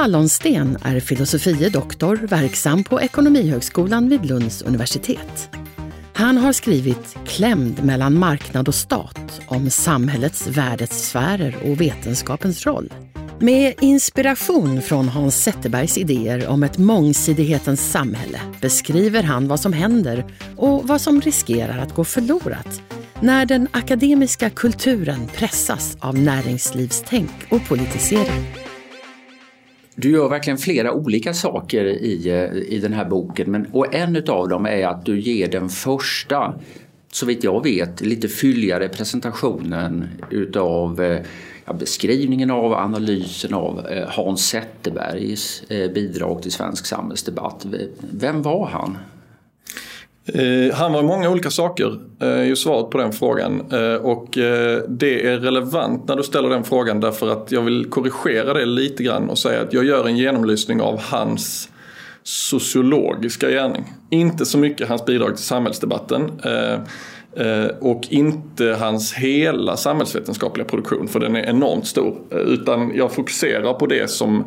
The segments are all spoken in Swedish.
Hallonsten är filosofie doktor verksam på Ekonomihögskolan vid Lunds universitet. Han har skrivit Klämd mellan marknad och stat om samhällets värdesfärer och vetenskapens roll. Med inspiration från Hans Zetterbergs idéer om ett mångsidighetens samhälle beskriver han vad som händer och vad som riskerar att gå förlorat när den akademiska kulturen pressas av näringslivstänk och politisering. Du gör verkligen flera olika saker i, eh, i den här boken men, och en av dem är att du ger den första, så vitt jag vet, lite fylligare presentationen utav eh, ja, beskrivningen av analysen av eh, Hans Zetterbergs bidrag till svensk samhällsdebatt. Vem var han? Eh, han var många olika saker, är ju svaret på den frågan. Eh, och det är relevant när du ställer den frågan därför att jag vill korrigera det lite grann och säga att jag gör en genomlysning av hans sociologiska gärning. Inte så mycket hans bidrag till samhällsdebatten och inte hans hela samhällsvetenskapliga produktion för den är enormt stor. Utan jag fokuserar på det som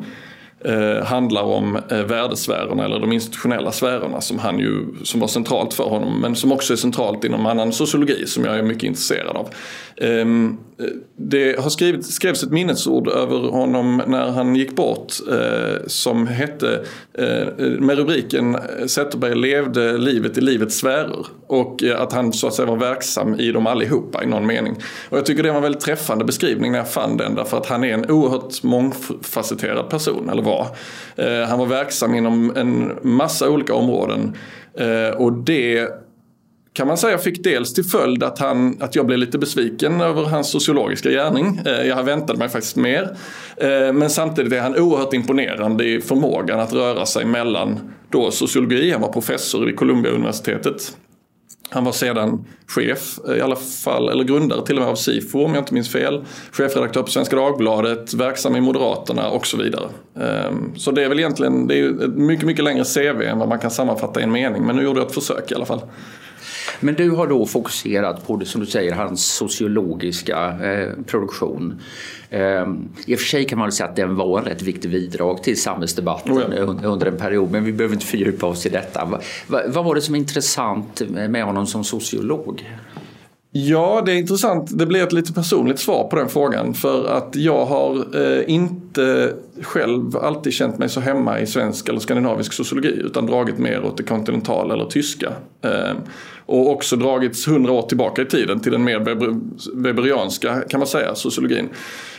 eh, handlar om eh, värdesfärerna eller de institutionella sfärerna som, han ju, som var centralt för honom men som också är centralt inom annan sociologi som jag är mycket intresserad av. Eh, Eh, det har skrivit, skrevs ett minnesord över honom när han gick bort eh, som hette eh, eh med rubriken eh, Zetterberg levde livet i livets sfärer och eh, att han så att säga var verksam i dem allihopa i någon mening. Och jag tycker det var en väldigt träffande beskrivning när jag fann den därför att han är en oerhört mångfacetterad person, eller var. Eh, han var verksam inom en massa olika områden eh, och det kan man säga fick dels till följd att, han, att jag blev lite besviken över hans sociologiska gärning. Eh, jag väntade mig faktiskt mer. Eh, men samtidigt är han oerhört imponerande i förmågan att röra sig mellan då sociologi, han var professor vid Columbia-universitetet han var sedan chef, eh, i alla fall, eller grundare till och med av SIFO om jag inte minns fel. Chefredaktör på Svenska Dagbladet, verksam i Moderaterna och så vidare. Ehm, så det är väl egentligen det är ett mycket, mycket längre CV än vad man kan sammanfatta i en mening. Men nu gjorde jag ett försök i alla fall. Men du har då fokuserat på det som du säger, hans sociologiska eh, produktion. Eh, I och för sig kan man väl säga att den var en rätt viktig bidrag till samhällsdebatten oh ja. under en period, men vi behöver inte fördjupa oss i detta. Va, va, vad var det som är intressant med honom som sociolog? Ja, det är intressant. Det blir ett lite personligt svar på den frågan. För att jag har eh, inte själv alltid känt mig så hemma i svensk eller skandinavisk sociologi. Utan dragit mer åt det kontinentala eller tyska. Eh, och också dragits hundra år tillbaka i tiden till den mer weberianska kan man säga, sociologin.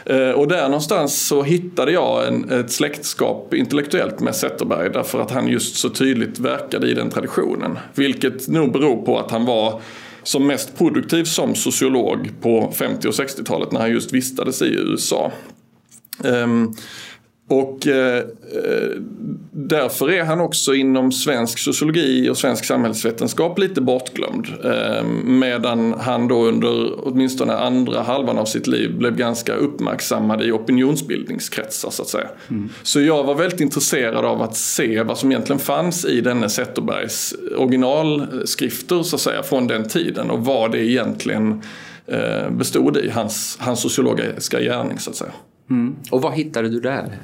Eh, och där någonstans så hittade jag en, ett släktskap intellektuellt med Zetterberg därför att han just så tydligt verkade i den traditionen. Vilket nog beror på att han var som mest produktiv som sociolog på 50 och 60-talet när han just vistades i USA. Ehm, och eh, därför är han också inom svensk sociologi och svensk samhällsvetenskap lite bortglömd. Eh, medan han då under åtminstone andra halvan av sitt liv blev ganska uppmärksammad i opinionsbildningskretsar så att säga. Mm. Så jag var väldigt intresserad av att se vad som egentligen fanns i denne Zetterbergs originalskrifter så att säga från den tiden och vad det egentligen eh, bestod i, hans, hans sociologiska gärning så att säga. Mm. Och vad hittade du där?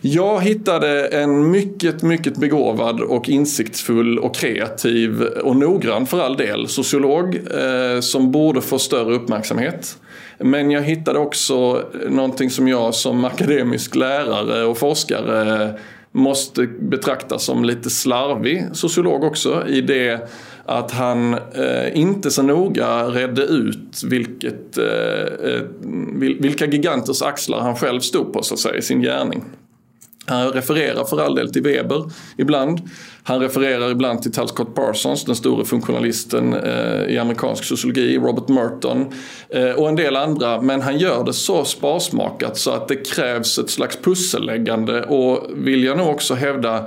Jag hittade en mycket, mycket begåvad och insiktsfull och kreativ och noggrann för all del sociolog eh, som borde få större uppmärksamhet. Men jag hittade också någonting som jag som akademisk lärare och forskare måste betraktas som lite slarvig sociolog också i det att han eh, inte så noga redde ut vilket, eh, eh vilka giganters axlar han själv stod på så att säga, i sin gärning. Han refererar för all del till Weber ibland. Han refererar ibland till Talcott Parsons, den store funktionalisten eh, i amerikansk sociologi, Robert Merton eh, och en del andra. Men han gör det så sparsmakat så att det krävs ett slags pusselläggande och vill jag nog också hävda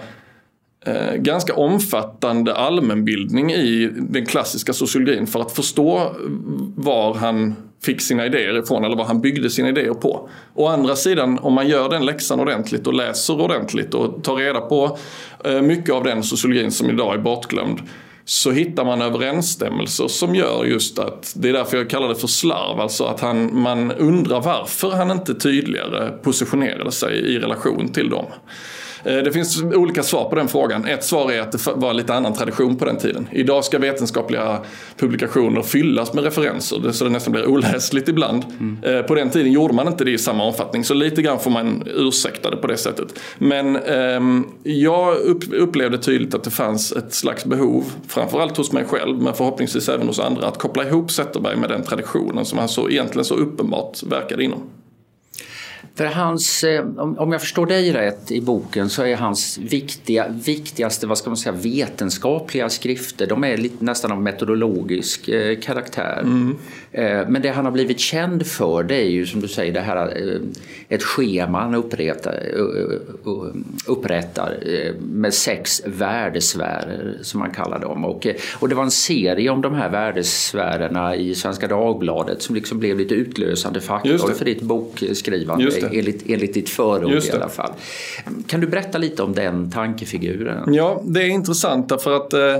eh, ganska omfattande allmänbildning i den klassiska sociologin för att förstå var han fick sina idéer ifrån eller vad han byggde sina idéer på. Å andra sidan om man gör den läxan ordentligt och läser ordentligt och tar reda på eh, mycket av den sociologin som idag är bortglömd så hittar man överensstämmelser som gör just att, det är därför jag kallar det för slarv, alltså att han, man undrar varför han inte tydligare positionerade sig i relation till dem. Eh, det finns olika svar på den frågan. Ett svar är att det var lite annan tradition på den tiden. Idag ska vetenskapliga publikationer fyllas med referenser så det nästan blir oläsligt ibland. Mm. På den tiden gjorde man inte det i samma omfattning så lite grann får man ursäkta det på det sättet. Men eh, jag upplevde tydligt att det fanns ett slags behov, framförallt hos mig själv men förhoppningsvis även hos andra, att koppla ihop Zetterberg med den traditionen som han så, egentligen så uppenbart verkade inom. För hans, eh, om jag förstår dig rätt i boken så är hans viktiga, viktigaste vad ska man säga, vetenskapliga skrifter de är lite, nästan av metodologisk eh, karaktär. Mm. Eh, men det han har blivit känd för det är ju som du säger det här ett schema han upprättar, upprättar med sex värdesfärer som man kallar dem. Och, och det var en serie om de här värdesfärerna i Svenska Dagbladet som liksom blev lite utlösande faktor för ditt bokskrivande enligt, enligt ditt förord i alla fall. Kan du berätta lite om den tankefiguren? Ja, det är intressant därför att eh,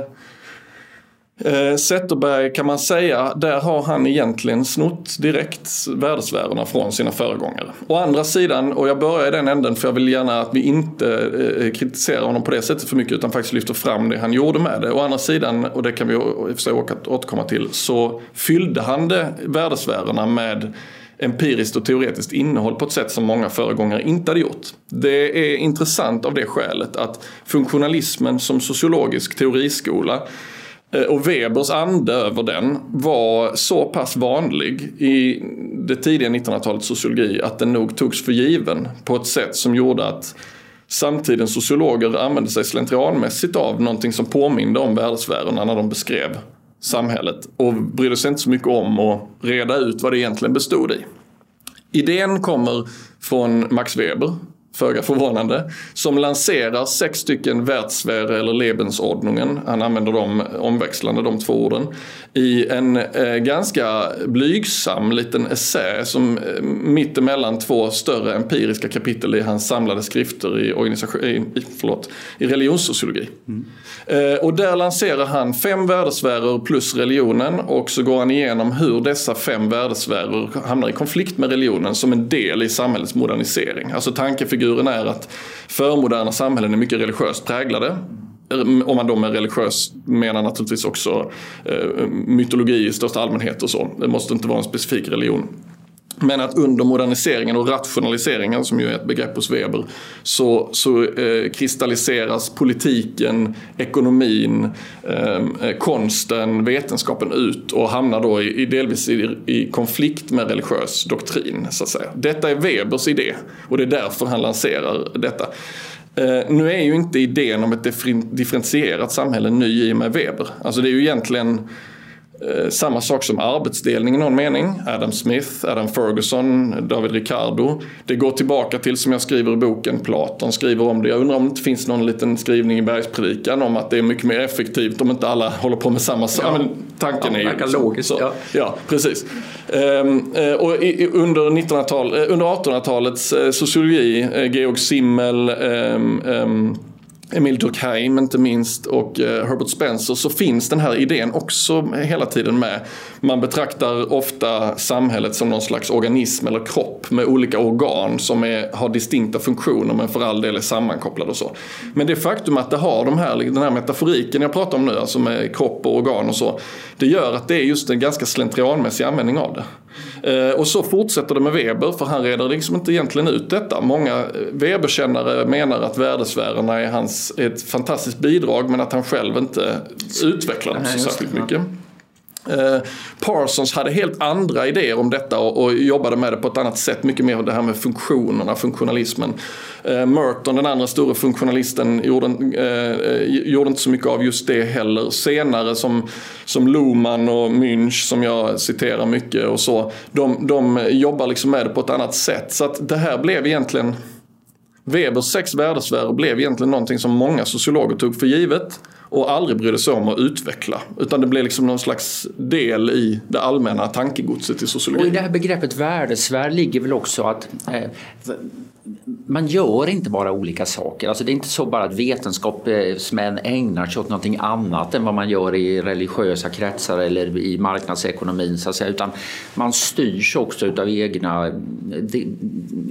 eh, Zetterberg kan man säga, där har han egentligen snott direkt värdesfärerna från sina föregångare. Å andra sidan, och jag börjar i den änden för jag vill gärna att vi inte eh, kritiserar honom på det sättet för mycket utan faktiskt lyfter fram det han gjorde med det. Å andra sidan, och det kan vi i och för sig återkomma till, så fyllde han det värdesfärerna med empiriskt och teoretiskt innehåll på ett sätt som många föregångare inte hade gjort. Det är intressant av det skälet att funktionalismen som sociologisk teoriskola eh, och Webers ande över den var så pass vanlig i det tidiga 1900-talets sociologi att den nog togs för given på ett sätt som gjorde att samtidens sociologer använde sig slentrianmässigt av någonting som påminde om värdesfärerna när de beskrev samhället och brydde sig inte så mycket om att reda ut vad det egentligen bestod i. Idén kommer från Max Weber föga förvånande, som lanserar sex stycken Världswehre eller Lebensordnungen, han använder dem omväxlande de två orden, i en eh, ganska blygsam liten essä som eh, mittemellan två större empiriska kapitel i hans samlade skrifter i, organisation, i, förlåt, i religionssociologi. Mm. Eh, och där lanserar han fem värdesfärer plus religionen och så går han igenom hur dessa fem värdesfärer hamnar i konflikt med religionen som en del i samhällets modernisering. Alltså tankefigurer kulturen är att förmoderna samhällen är mycket religiöst präglade. Om man då med religiös menar naturligtvis också eh, mytologi i största allmänhet och så. Det måste inte vara en specifik religion. Men att under moderniseringen och rationaliseringen, som ju är ett begrepp hos Weber, så, så eh, kristalliseras politiken, ekonomin, ehm, eh, konsten, vetenskapen ut och hamnar då i, i delvis i, i, konflikt med religiös doktrin. Så att säga. Detta är Webers idé och det är därför han lanserar detta. Eh, nu är ju inte idén om ett differentierat samhälle ny i och med Weber. Alltså det är ju egentligen Eh, samma sak som arbetsdelning i någon mening. Adam Smith, Adam Ferguson, David Ricardo. Det går tillbaka till, som jag skriver i boken, Platon skriver om det. Jag undrar om det inte finns någon liten skrivning i Bergspredikan om att det är mycket mer effektivt om inte alla håller på med samma sak. Ja. tanken ja, är ju... Logiskt. Ja. ja, precis. Um, och i, under, 1900-tal, eh, under 1800-talets sociologi, Georg Simmel, um, um, Emil Durkheim inte minst och eh, Herbert Spencer så finns den här idén också hela tiden med. Man betraktar ofta samhället som någon slags organism eller kropp med olika organ som är, har distinkta funktioner men för all del är sammankopplade och så. Men det faktum att det har de här, den här metaforiken jag pratar om nu, alltså med kropp och organ och så, det gör att det är just en ganska slentrianmässig användning av det. Eh, och så fortsätter det med Weber för han reder liksom inte egentligen ut detta. Många eh, Weberkännare menar att värdesfärerna är hans ett fantastiskt bidrag men att han själv inte utvecklar dem så särskilt mycket. Eh, Parsons hade helt andra idéer om detta och, och, jobbade med det på ett annat sätt. Mycket mer det här med funktionerna, funktionalismen. Eh, Merton, den andra stora funktionalisten, gjorde, eh, gjorde inte så mycket av just det heller. Senare som, som Luhmann och Münch, som jag citerar mycket och så, de, de jobbar liksom med det på ett annat sätt. Så att det här blev egentligen Webers sex värdesfärer blev egentligen någonting som många sociologer tog för givet och aldrig brydde sig om att utveckla. Utan det blev liksom någon slags del i det allmänna tankegodset i sociologin. Och i det här begreppet värdesfär ligger väl också att eh, man gör inte bara olika saker. Alltså det är inte så bara att vetenskapsmän ägnar sig åt någonting annat än vad man gör i religiösa kretsar eller i marknadsekonomin så att säga. Utan man styrs också utav egna,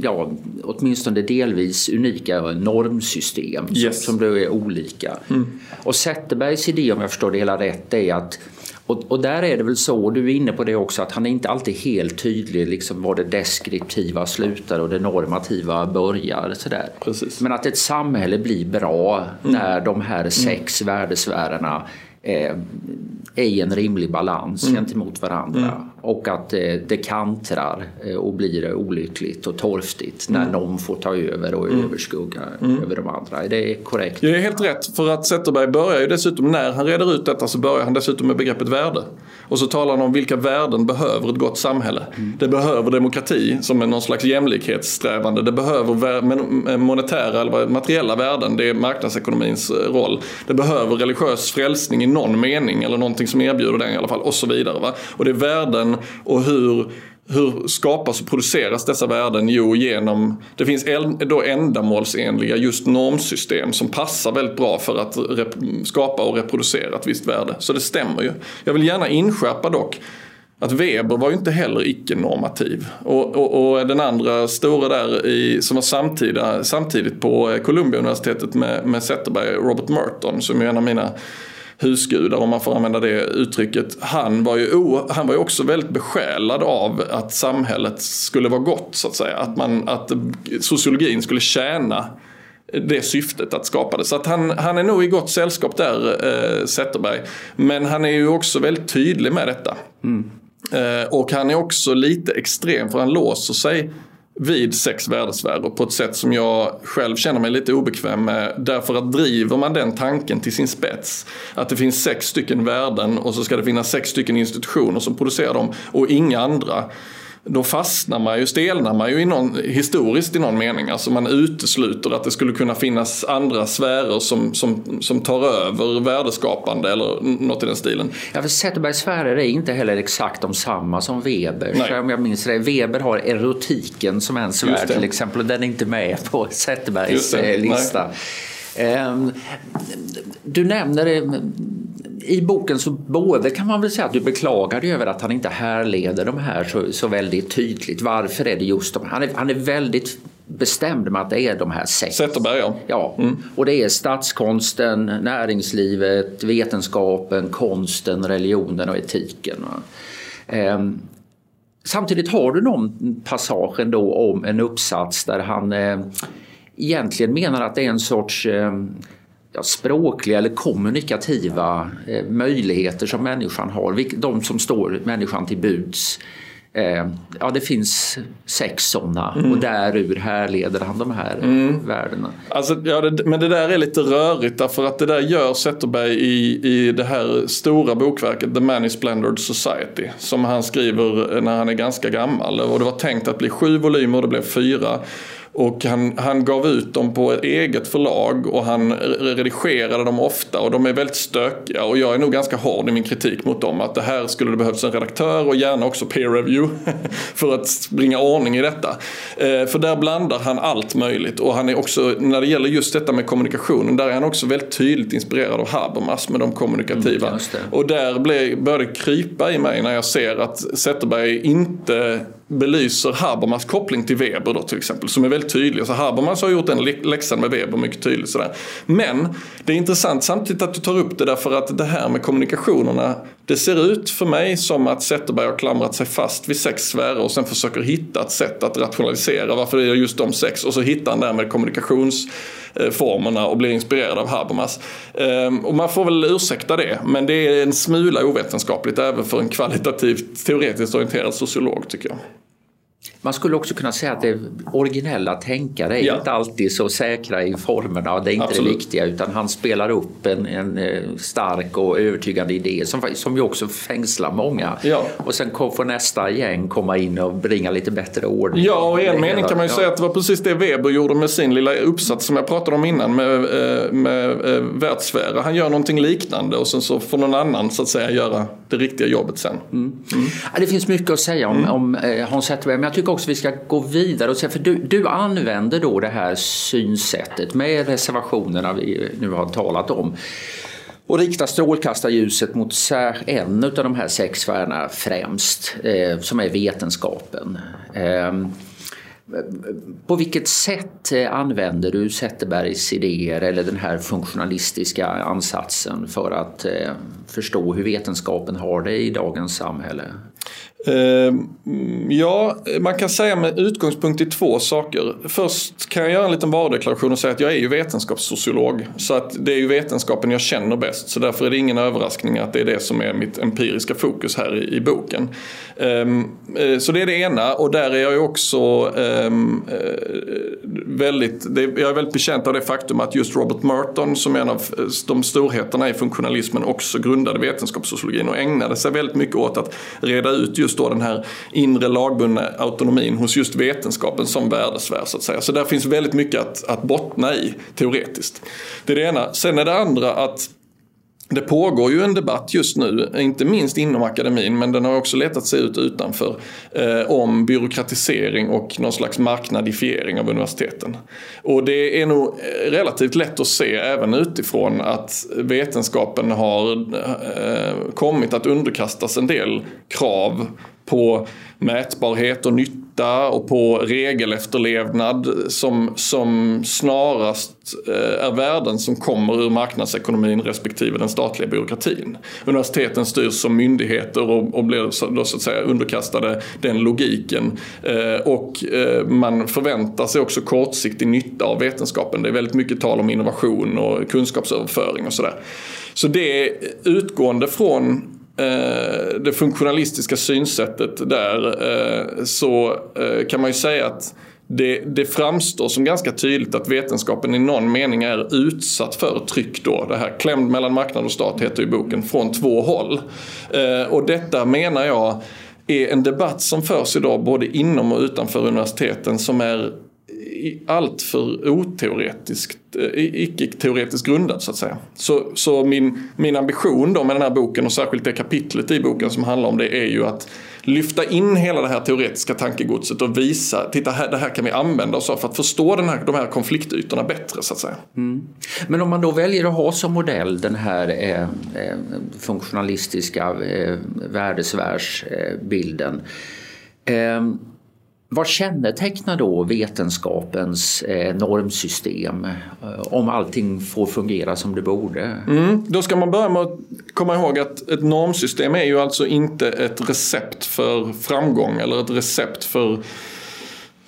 ja, åtminstone delvis unika normsystem yes. som, som då är olika. Mm. Och Zetterbergs idé om jag förstår det hela rätt är att och, och, där är det väl så, och du är inne på det också, att han är inte alltid helt tydlig liksom var det deskriptiva slutar och det normativa börjar. Sådär. Precis. Men att ett samhälle blir bra mm. när de här sex mm. värdesfärerna eh, är i en rimlig balans mm. gentemot varandra. Mm. Och att eh, det kantrar eh, och blir olyckligt och torftigt när mm. någon får ta över och mm. överskugga mm. över de andra. Är det korrekt? Det är helt rätt. För att Zetterberg börjar ju dessutom, när han reder ut detta så börjar han dessutom med begreppet värde. Och så talar han om vilka värden behöver ett gott samhälle. Mm. Det behöver demokrati som är någon slags jämlikhetssträvande. Det behöver monetära eller materiella värden. Det är marknadsekonomins eh, roll. Det behöver religiös frälsning i någon mening eller någonting som erbjuder den i alla fall och så vidare. Va? Och det är värden och hur hur skapas och produceras dessa värden? Jo, genom, det finns då ändamålsenliga just normsystem som passar väldigt bra för att skapa och reproducera ett visst värde. Så det stämmer ju. Jag vill gärna inskärpa dock att Weber var ju inte heller icke-normativ. Och, och, och, den andra stora där i, som var samtida, samtidigt på Columbia-universitetet med, med Zetterberg, Robert Merton, som är en av mina husgudar om man får använda det uttrycket. Han var ju, han var ju också väldigt besjälad av att samhället skulle vara gott så att säga. Att, man, att sociologin skulle tjäna det syftet att skapa det. Så att han, han är nog i gott sällskap där, eh, Zetterberg. Men han är ju också väldigt tydlig med detta. Mm. Eh, och han är också lite extrem för han låser sig vid sex värdesfärer på ett sätt som jag själv känner mig lite obekväm med. Därför att driver man den tanken till sin spets, att det finns sex stycken värden och så ska det finnas sex stycken institutioner som producerar dem och inga andra då fastnar man ju, stelnar man ju i någon, historiskt i någon mening. Alltså man utesluter att det skulle kunna finnas andra sfärer som, som, som tar över värdeskapande eller något i den stilen. Ja, för Zetterbergs sfärer är inte heller exakt de samma som Weber. Nej. Om jag minns det, Weber har erotiken som en sfär till exempel och den är inte med på Zetterbergs eh, lista. Nej. Ehm, du nämner i boken så både kan man väl säga att du beklagar dig över att han inte härleder de här så, så väldigt tydligt. Varför är det just de han är, han är väldigt bestämd med att det är de här sex. Zetterberg ja. ja. Mm. Och det är statskonsten, näringslivet, vetenskapen, konsten, religionen och etiken. Ehm, samtidigt har du någon passage ändå om en uppsats där han eh, egentligen menar att det är en sorts eh, ja, språkliga eller kommunikativa eh, möjligheter som människan har. De som står människan till buds. Eh, ja, det finns sex sådana mm. och därur härleder han de här mm. värdena. Alltså, ja, det, men det där är lite rörigt därför att det där gör Zetterberg i, i det här stora bokverket The Man is Splendid Society som han skriver när han är ganska gammal och det var tänkt att bli sju volymer och det blev fyra. Och han, han gav ut dem på ett eget förlag och han redigerade dem ofta och de är väldigt stökiga och jag är nog ganska hård i min kritik mot dem. Att det här skulle det behövas en redaktör och gärna också peer review för att bringa ordning i detta. Eh, för där blandar han allt möjligt och han är också, när det gäller just detta med kommunikationen, där är han också väldigt tydligt inspirerad av Habermas med de kommunikativa. Mm, och där började det krypa i mig när jag ser att Zetterberg inte belyser Habermas koppling till Weber då till exempel, som är väldigt tydlig. Så Habermas har gjort den läxan med Weber mycket tydligt. Sådär. Men det är intressant samtidigt att du tar upp det därför att det här med kommunikationerna, det ser ut för mig som att Zetterberg har klamrat sig fast vid sex sfärer och sen försöker hitta ett sätt att rationalisera varför det är just de sex och så hittar han därmed Eh, formerna och blir inspirerad av Habermas. Ehm, och man får väl ursäkta det, men det är en smula ovetenskapligt även för en kvalitativt teoretiskt orienterad sociolog tycker jag man skulle också kunna säga att det originella tänkare är ja. inte alltid så säkra i formerna. Det är inte Absolut. det viktiga utan han spelar upp en, en eh, stark och övertygande idé som, som ju också fängslar många. Ja. Och sen får nästa gäng komma in och bringa lite bättre ordning. Ja, och i en mening kan man ju ja. säga att det var precis det Weber gjorde med sin lilla uppsats som jag pratade om innan med, eh, med, med eh, världssfärer. Han gör någonting liknande och sen så får någon annan så att säga göra det riktiga jobbet sen. Mm. Mm. det finns mycket att säga om, mm. om Hans Zetterberg men jag tycker också vi ska gå vidare och säga, för du, du använder då det här synsättet med reservationerna vi nu har talat om och riktar strålkastarljuset mot en av de här sex sfärerna främst, eh, som är vetenskapen. Eh, på vilket sätt eh, använder du Zetterbergs idéer eller den här funktionalistiska ansatsen för att eh, förstå hur vetenskapen har det i dagens samhälle? Ehm, ja, man kan säga med utgångspunkt i två saker. Först kan jag göra en liten varudeklaration och säga att jag är ju vetenskapssociolog. Så att det är ju vetenskapen jag känner bäst. Så därför är det ingen överraskning att det är det som är mitt empiriska fokus här i, i boken. Ehm, eh, så det är det ena och där är jag ju också ehm, eh, väldigt, jag är väldigt bekänt av det faktum att just Robert Merton som är en av eh, de storheterna i funktionalismen också grundade vetenskapssociologin och ägnade sig väldigt mycket åt att reda ut just Just då den här inre lagbundna autonomin hos just vetenskapen som värdesfär så att säga. Så där finns väldigt mycket att, att bottna i teoretiskt. Det är det ena. Sen är det andra att det pågår ju en debatt just nu, inte minst inom akademin, men den har också letat sig ut utanför, eh, om byråkratisering och någon slags marknadifiering av universiteten. Och det är nog relativt lätt att se även utifrån att vetenskapen har eh, kommit att underkastas en del krav på mätbarhet och nytta och på regelefterlevnad som, som snarast eh, är värden som kommer ur marknadsekonomin respektive den statliga byråkratin. Universiteten styrs som myndigheter och, och blir då så att säga underkastade den logiken. Eh, och eh, man förväntar sig också kortsiktig nytta av vetenskapen. Det är väldigt mycket tal om innovation och kunskapsöverföring och sådär. Så det är utgående från Eh, det funktionalistiska synsättet där eh, så eh, kan man ju säga att det, det, framstår som ganska tydligt att vetenskapen i någon mening är utsatt för tryck då. Det här klämd mellan marknad och stat heter ju boken, från två håll. Eh, och detta menar jag är en debatt som förs idag både inom och utanför universiteten som är alltför oteoretiskt, eh, icke-teoretiskt grundad så att säga. Så, så min, min ambition då med den här boken och särskilt det kapitlet i boken som handlar om det är ju att lyfta in hela det här teoretiska tankegodset och visa, titta här, det här kan vi använda oss av för att förstå den här, de här konfliktytorna bättre så att säga. Mm. Men om man då väljer att ha som modell den här eh, eh funktionalistiska eh, värdesfärsbilden eh, vad kännetecknar då vetenskapens eh, normsystem eh, om allting får fungera som det borde? Mm, då ska man börja med att komma ihåg att ett normsystem är ju alltså inte ett recept för framgång eller ett recept för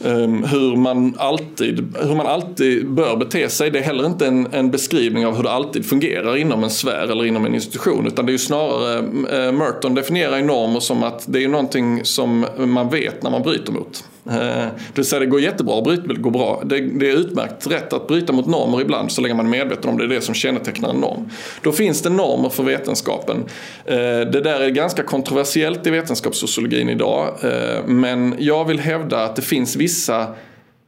Um, hur, man alltid, hur man alltid bör bete sig. Det är heller inte en, en, beskrivning av hur det alltid fungerar inom en sfär eller inom en institution. Utan det är ju snarare, uh, Merton definierar ju normer som att det är någonting som man vet när man bryter mot. Eh, det vill säga det går jättebra att bryta, går bra. Det, det, är utmärkt rätt att bryta mot normer ibland så länge man är medveten om det. är det som kännetecknar en norm. Då finns det normer för vetenskapen. Eh, det där är ganska kontroversiellt i vetenskapssociologin idag. Eh, men jag vill hävda att det finns vissa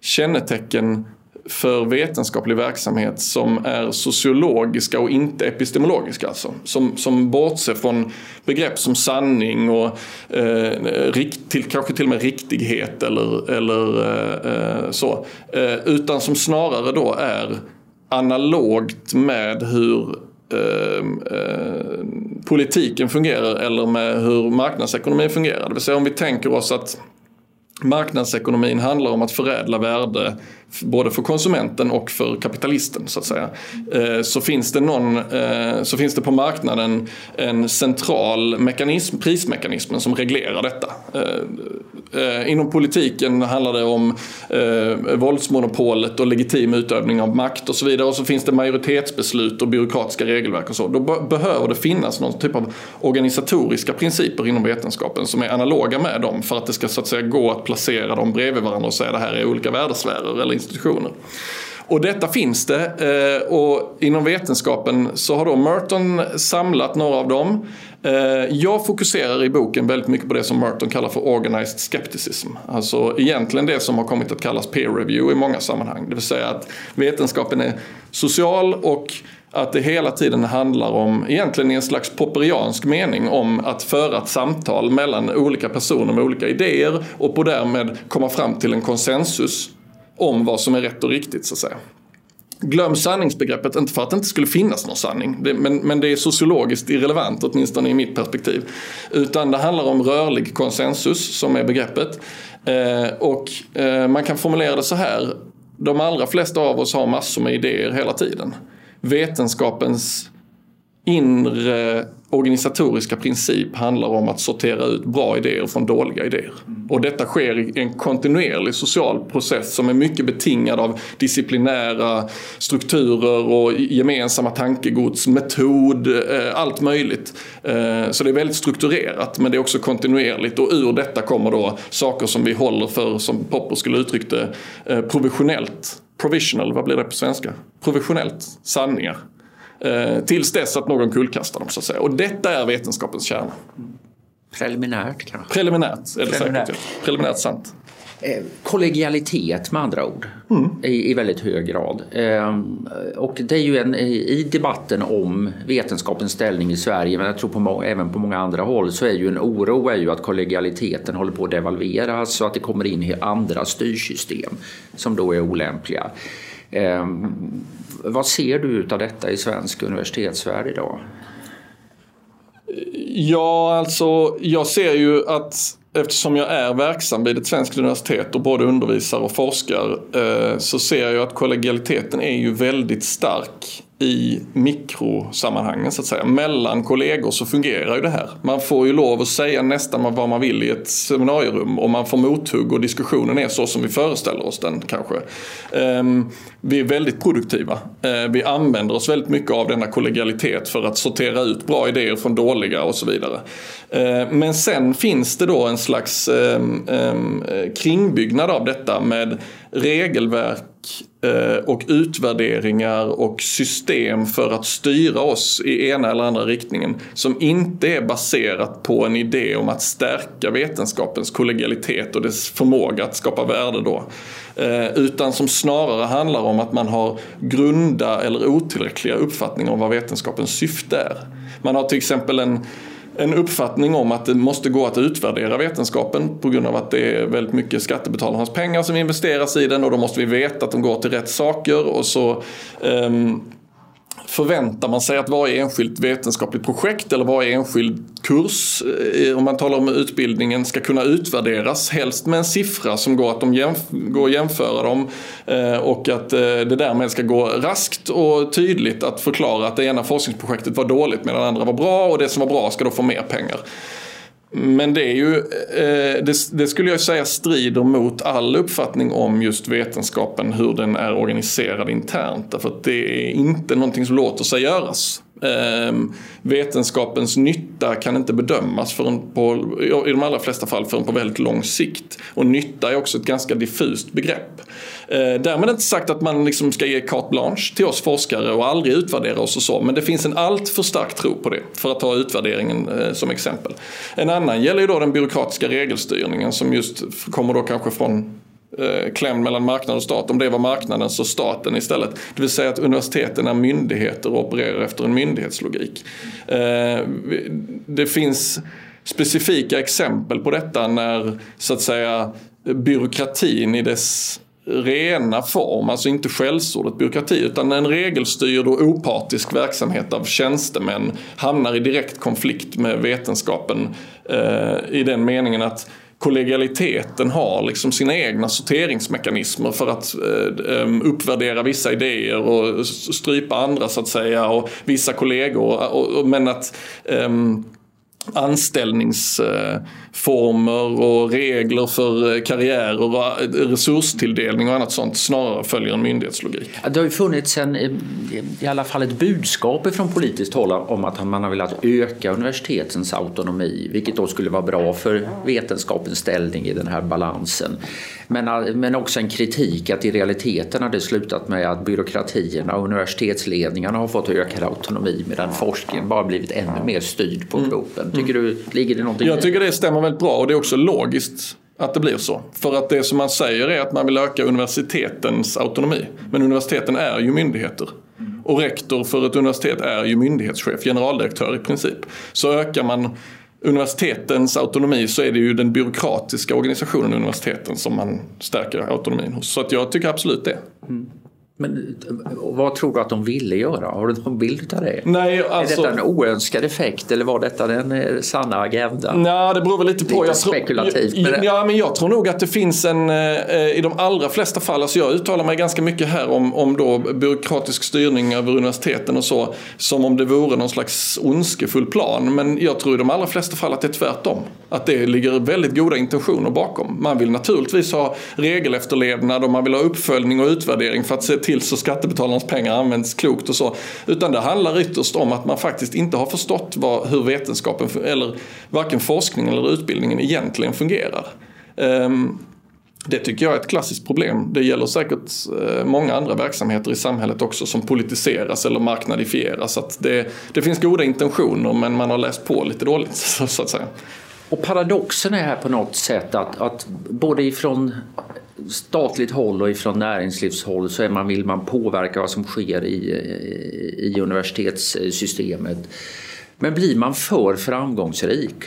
kännetecken för vetenskaplig verksamhet som är sociologiska och inte epistemologiska. Alltså. Som, som bortser från begrepp som sanning och eh, rikt, till, kanske till och med riktighet eller, eller eh, så. Eh, utan som snarare då är analogt med hur ehm, eh, politiken fungerar eller med hur marknadsekonomin fungerar. Det vill säga om vi tänker oss att marknadsekonomin handlar om att förädla värde både för konsumenten och för kapitalisten så att säga. Eh, så finns det, någon, eh, så finns det på marknaden en central mekanism, prismekanism som reglerar detta. Eh, inom politiken handlar det om våldsmonopolet och legitim utövning av makt och så vidare. Och så finns det majoritetsbeslut och byråkratiska regelverk och så. Då behöver det finnas någon typ av organisatoriska principer inom vetenskapen som är analoga med dem för att det ska så att säga gå att placera dem bredvid varandra och säga att det här är olika värdesfärer eller institutioner. Och detta finns det eh, och inom vetenskapen så har då Merton samlat några av dem. Eh, jag fokuserar i boken väldigt mycket på det som Merton kallar för organized skepticism. Alltså egentligen det som har kommit att kallas peer review i många sammanhang. Det vill säga att vetenskapen är social och att det hela tiden handlar om, egentligen i en slags popperiansk mening, om att föra ett samtal mellan olika personer med olika idéer och på därmed komma fram till en konsensus om vad som är rätt och riktigt så att säga. Glöm sanningsbegreppet, inte för att det inte skulle finnas någon sanning, det, men, men det är sociologiskt irrelevant åtminstone i mitt perspektiv. Utan det handlar om rörlig konsensus som är begreppet. Eh, och eh, man kan formulera det så här, de allra flesta av oss har massor med idéer hela tiden. Vetenskapens inre organisatoriska princip handlar om att sortera ut bra idéer från dåliga idéer. Och detta sker i en kontinuerlig social process som är mycket betingad av disciplinära strukturer och gemensamma tankegods, metod, eh, allt möjligt. Eh, så det är väldigt strukturerat men det är också kontinuerligt och ur detta kommer då saker som vi håller för, som Popper skulle uttryckt det, eh, provisionellt provisional, vad blir det på svenska? Provisionellt sanningar. Eh, tills dess att någon kullkastar dem så att säga. Och detta är vetenskapens kärna. Preliminärt kanske? Preliminärt är det Preliminärt. säkert. Ja. Preliminärt sant. Eh, kollegialitet med andra ord mm. i, i, väldigt hög grad. Eh, och det är ju en, i debatten om vetenskapens ställning i Sverige, men jag tror på, även på många andra håll, så är ju en oro är ju att kollegialiteten håller på att devalveras så att det kommer in andra styrsystem som då är olämpliga. Eh, vad ser du av detta i svensk universitetsvärld idag? Ja, alltså jag ser ju att eftersom jag är verksam vid ett svenskt universitet och både undervisar och forskar eh, så ser jag att kollegialiteten är ju väldigt stark i mikrosammanhangen så att säga. Mellan kollegor så fungerar ju det här. Man får ju lov att säga nästan vad man vill i ett seminarierum och man får mothugg och diskussionen är så som vi föreställer oss den kanske. Ehm, vi är väldigt produktiva. Ehm, vi använder oss väldigt mycket av denna kollegialitet för att sortera ut bra idéer från dåliga och så vidare. Ehm, men sen finns det då en slags kringbyggnad av detta med regelverk eh, och utvärderingar och system för att styra oss i ena eller andra riktningen som inte är baserat på en idé om att stärka vetenskapens kollegialitet och dess förmåga att skapa värde då. Eh, utan som snarare handlar om att man har grunda eller otillräckliga uppfattningar om vad vetenskapens syfte är. Man har till exempel en en uppfattning om att det måste gå att utvärdera vetenskapen på grund av att det är väldigt mycket skattebetalarnas pengar som investeras i den och då måste vi veta att de går till rätt saker och så um, förväntar man sig att varje enskilt vetenskapligt projekt eller varje enskild kurs, eh, om man talar om utbildningen, ska kunna utvärderas. Helst med en siffra som går att de jämf går att jämföra dem eh, och att eh, det därmed ska gå raskt och tydligt att förklara att det ena forskningsprojektet var dåligt medan det andra var bra och det som var bra ska då få mer pengar. Men det är ju, eh, det, det, skulle jag säga strider mot all uppfattning om just vetenskapen, hur den är organiserad internt. Därför att det är inte någonting som låter sig göras. Eh, vetenskapens nytta kan inte bedömas förrän på, i de allra flesta fall förrän på väldigt lång sikt. Och nytta är också ett ganska diffust begrepp. Eh, därmed inte sagt att man liksom ska ge carte blanche till oss forskare och aldrig utvärdera oss och så. Men det finns en allt för stark tro på det. För att ta utvärderingen eh, som exempel. En annan gäller ju då den byråkratiska regelstyrningen som just kommer då kanske från eh, klämd mellan marknad och stat. Om det var marknaden så staten istället. Det vill säga att universiteten är myndigheter och opererar efter en myndighetslogik. Det finns specifika exempel på detta när så att säga byråkratin i dess rena form, alltså inte skällsordet byråkrati utan en regelstyrd och opartisk verksamhet av tjänstemän hamnar i direkt konflikt med vetenskapen eh, i den meningen att kollegialiteten har liksom sina egna sorteringsmekanismer för att eh, uppvärdera vissa idéer och strypa andra så att säga och vissa kollegor. Och, och, men att eh, anställningsformer och regler för karriärer och resurstilldelning och annat sånt snarare följer en myndighetslogik. Det har ju funnits en, i alla fall ett budskap från politiskt håll om att man har velat öka universitetens autonomi vilket då skulle vara bra för vetenskapens ställning i den här balansen. Men, men också en kritik att i realiteten har det slutat med att byråkratierna och universitetsledningarna har fått ökad autonomi medan forskningen bara blivit ännu mer styrd på kroppen. Mm. Tycker du, ligger det någonting Jag tycker det stämmer väldigt bra och det är också logiskt att det blir så. För att det som man säger är att man vill öka universitetens autonomi. Men universiteten är ju myndigheter. Och rektor för ett universitet är ju myndighetschef, generaldirektör i princip. Så ökar man universitetens autonomi så är det ju den byråkratiska organisationen universiteten som man stärker autonomin hos. Så att jag tycker absolut det. Mm. Men vad tror du att de ville göra? Har du någon bild av det? Nej, alltså, är detta en oönskad effekt eller var detta den eh, sanna agendan? Nej, det beror väl lite på. Lite jag spekulativt. Tror, men... Ja, men jag tror nog att det finns en, eh, i de allra flesta fall, alltså jag uttalar mig ganska mycket här om, om då byråkratisk styrning över universiteten och så, som om det vore någon slags ondskefull plan. Men jag tror i de allra flesta fall att det är tvärtom. Att det ligger väldigt goda intentioner bakom. Man vill naturligtvis ha regelefterlevnad och man vill ha uppföljning och utvärdering för att se till så skattebetalarnas pengar används klokt och så. Utan det handlar ytterst om att man faktiskt inte har förstått vad, hur vetenskapen, eller varken forskning eller utbildningen egentligen fungerar. Um, det tycker jag är ett klassiskt problem. Det gäller säkert eh, många andra verksamheter i samhället också som politiseras eller marknadifieras. Att det, det finns goda intentioner men man har läst på lite dåligt så att säga. Och paradoxen är här på något sätt att, att både ifrån statligt håll och ifrån näringslivshåll så är man, vill man påverka vad som sker i, i universitetssystemet. Men blir man för framgångsrik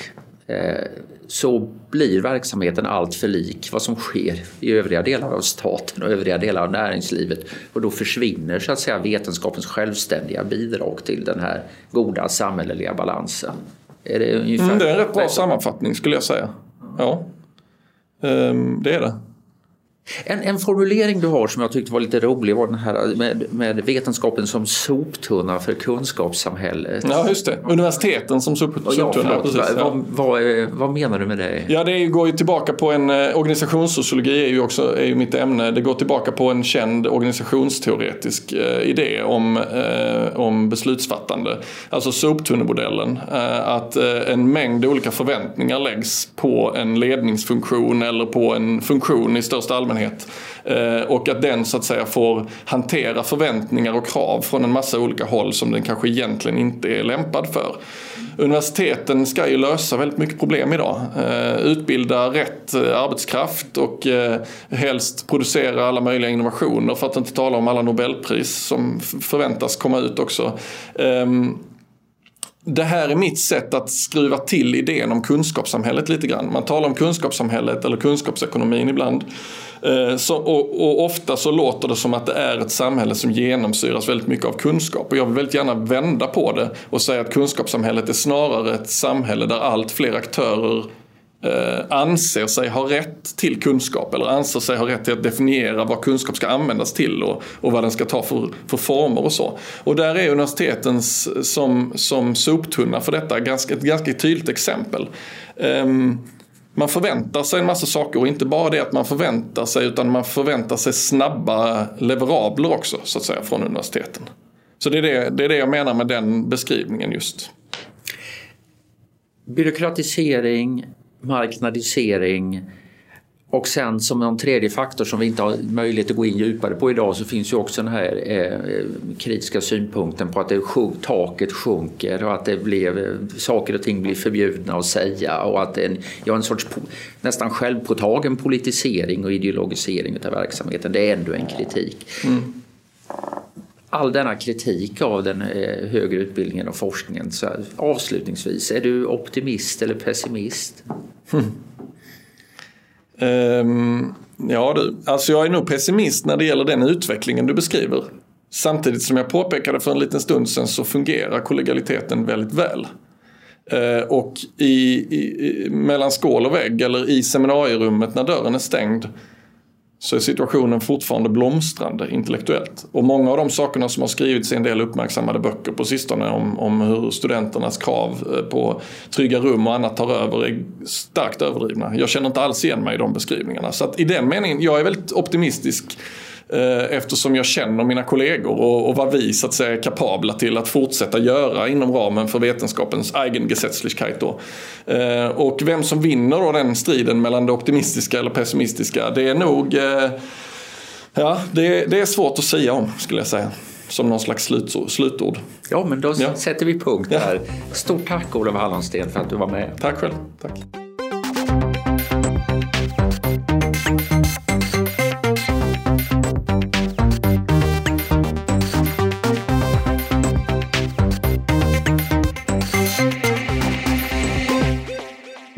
eh, så blir verksamheten allt för lik vad som sker i övriga delar av staten och övriga delar av näringslivet och då försvinner så att säga vetenskapens självständiga bidrag till den här goda samhälleliga balansen. Är det, ungefär mm, det är en rätt bra sammanfattning skulle jag säga. Ja, ehm, det är det. En, en, formulering du har som jag tyckte var lite rolig var den här med, med vetenskapen som soptunna för kunskapssamhället. Ja, just det. Universiteten som sop, soptunna. Ja, precis, ja. Vad, vad, vad, menar du med det? Ja, det går ju tillbaka på en eh, organisationssociologi är ju också är ju mitt ämne. Det går tillbaka på en känd organisationsteoretisk eh, idé om, eh, om beslutsfattande. Alltså soptunnemodellen. Att en mängd olika förväntningar läggs på en ledningsfunktion eller på en funktion i största allmänhet allmänhet. Eh, och att den så att säga får hantera förväntningar och krav från en massa olika håll som den kanske egentligen inte är lämpad för. Universiteten ska ju lösa väldigt mycket problem idag. Eh, utbilda rätt eh, arbetskraft och helst producera alla möjliga innovationer för att inte tala om alla Nobelpris som förväntas komma ut också. Ehm, det här är mitt sätt att skruva till idén om kunskapssamhället lite grann. Man talar om kunskapssamhället eller kunskapsekonomin ibland. Eh, så, och, och, ofta så låter det som att det är ett samhälle som genomsyras väldigt mycket av kunskap. Och jag vill väldigt gärna vända på det och säga att kunskapssamhället är snarare ett samhälle där allt fler aktörer eh, anser sig ha rätt till kunskap eller anser sig ha rätt till att definiera vad kunskap ska användas till och, och vad den ska ta för, för former och så. Och där är universiteten eh, som, som soptunna för detta ganska, ett ganska tydligt exempel. Um, man förväntar sig en massa saker och inte bara det att man förväntar sig utan man förväntar sig snabba leverabler också så att säga från universiteten. Så det är det, det, är det jag menar med den beskrivningen just. Byråkratisering, marknadisering, och sen som en tredje faktor som vi inte har möjlighet att gå in djupare på idag så finns ju också den här eh, kritiska synpunkten på att det sjunk, taket sjunker och att det blev, eh, saker och ting blir förbjudna att säga och att en, ja, en sorts nästan självpåtagen politisering och ideologisering av verksamheten. Det är ändå en kritik. Mm. All denna kritik av den eh, högre utbildningen och forskningen. Så avslutningsvis, är du optimist eller pessimist? Mm. Um, ja du, alltså jag är nog pessimist när det gäller den utvecklingen du beskriver. Samtidigt som jag påpekade för en liten stund sedan så fungerar kollegialiteten väldigt väl. Uh, och i, i, mellan skål och vägg eller i seminarierummet när dörren är stängd så är situationen fortfarande blomstrande intellektuellt. Och många av de sakerna som har skrivits i en del uppmärksammade böcker på sistone om, om hur studenternas krav eh, på trygga rum och annat tar över är starkt överdrivna. Jag känner inte alls igen mig i de beskrivningarna. Så att i den meningen, jag är väldigt optimistisk eftersom jag känner mina kollegor och, och vad vi så att säga är kapabla till att fortsätta göra inom ramen för vetenskapens Eigengesetzlichkeit. Då. Eh, och vem som vinner då den striden mellan det optimistiska eller pessimistiska det är nog eh, Ja, det, det är svårt att säga om skulle jag säga som någon slags slutord. slutord. Ja, men då ja. sätter vi punkt där. Ja. Stort tack Olof Hallandsten för att du var med. Tack själv. Tack.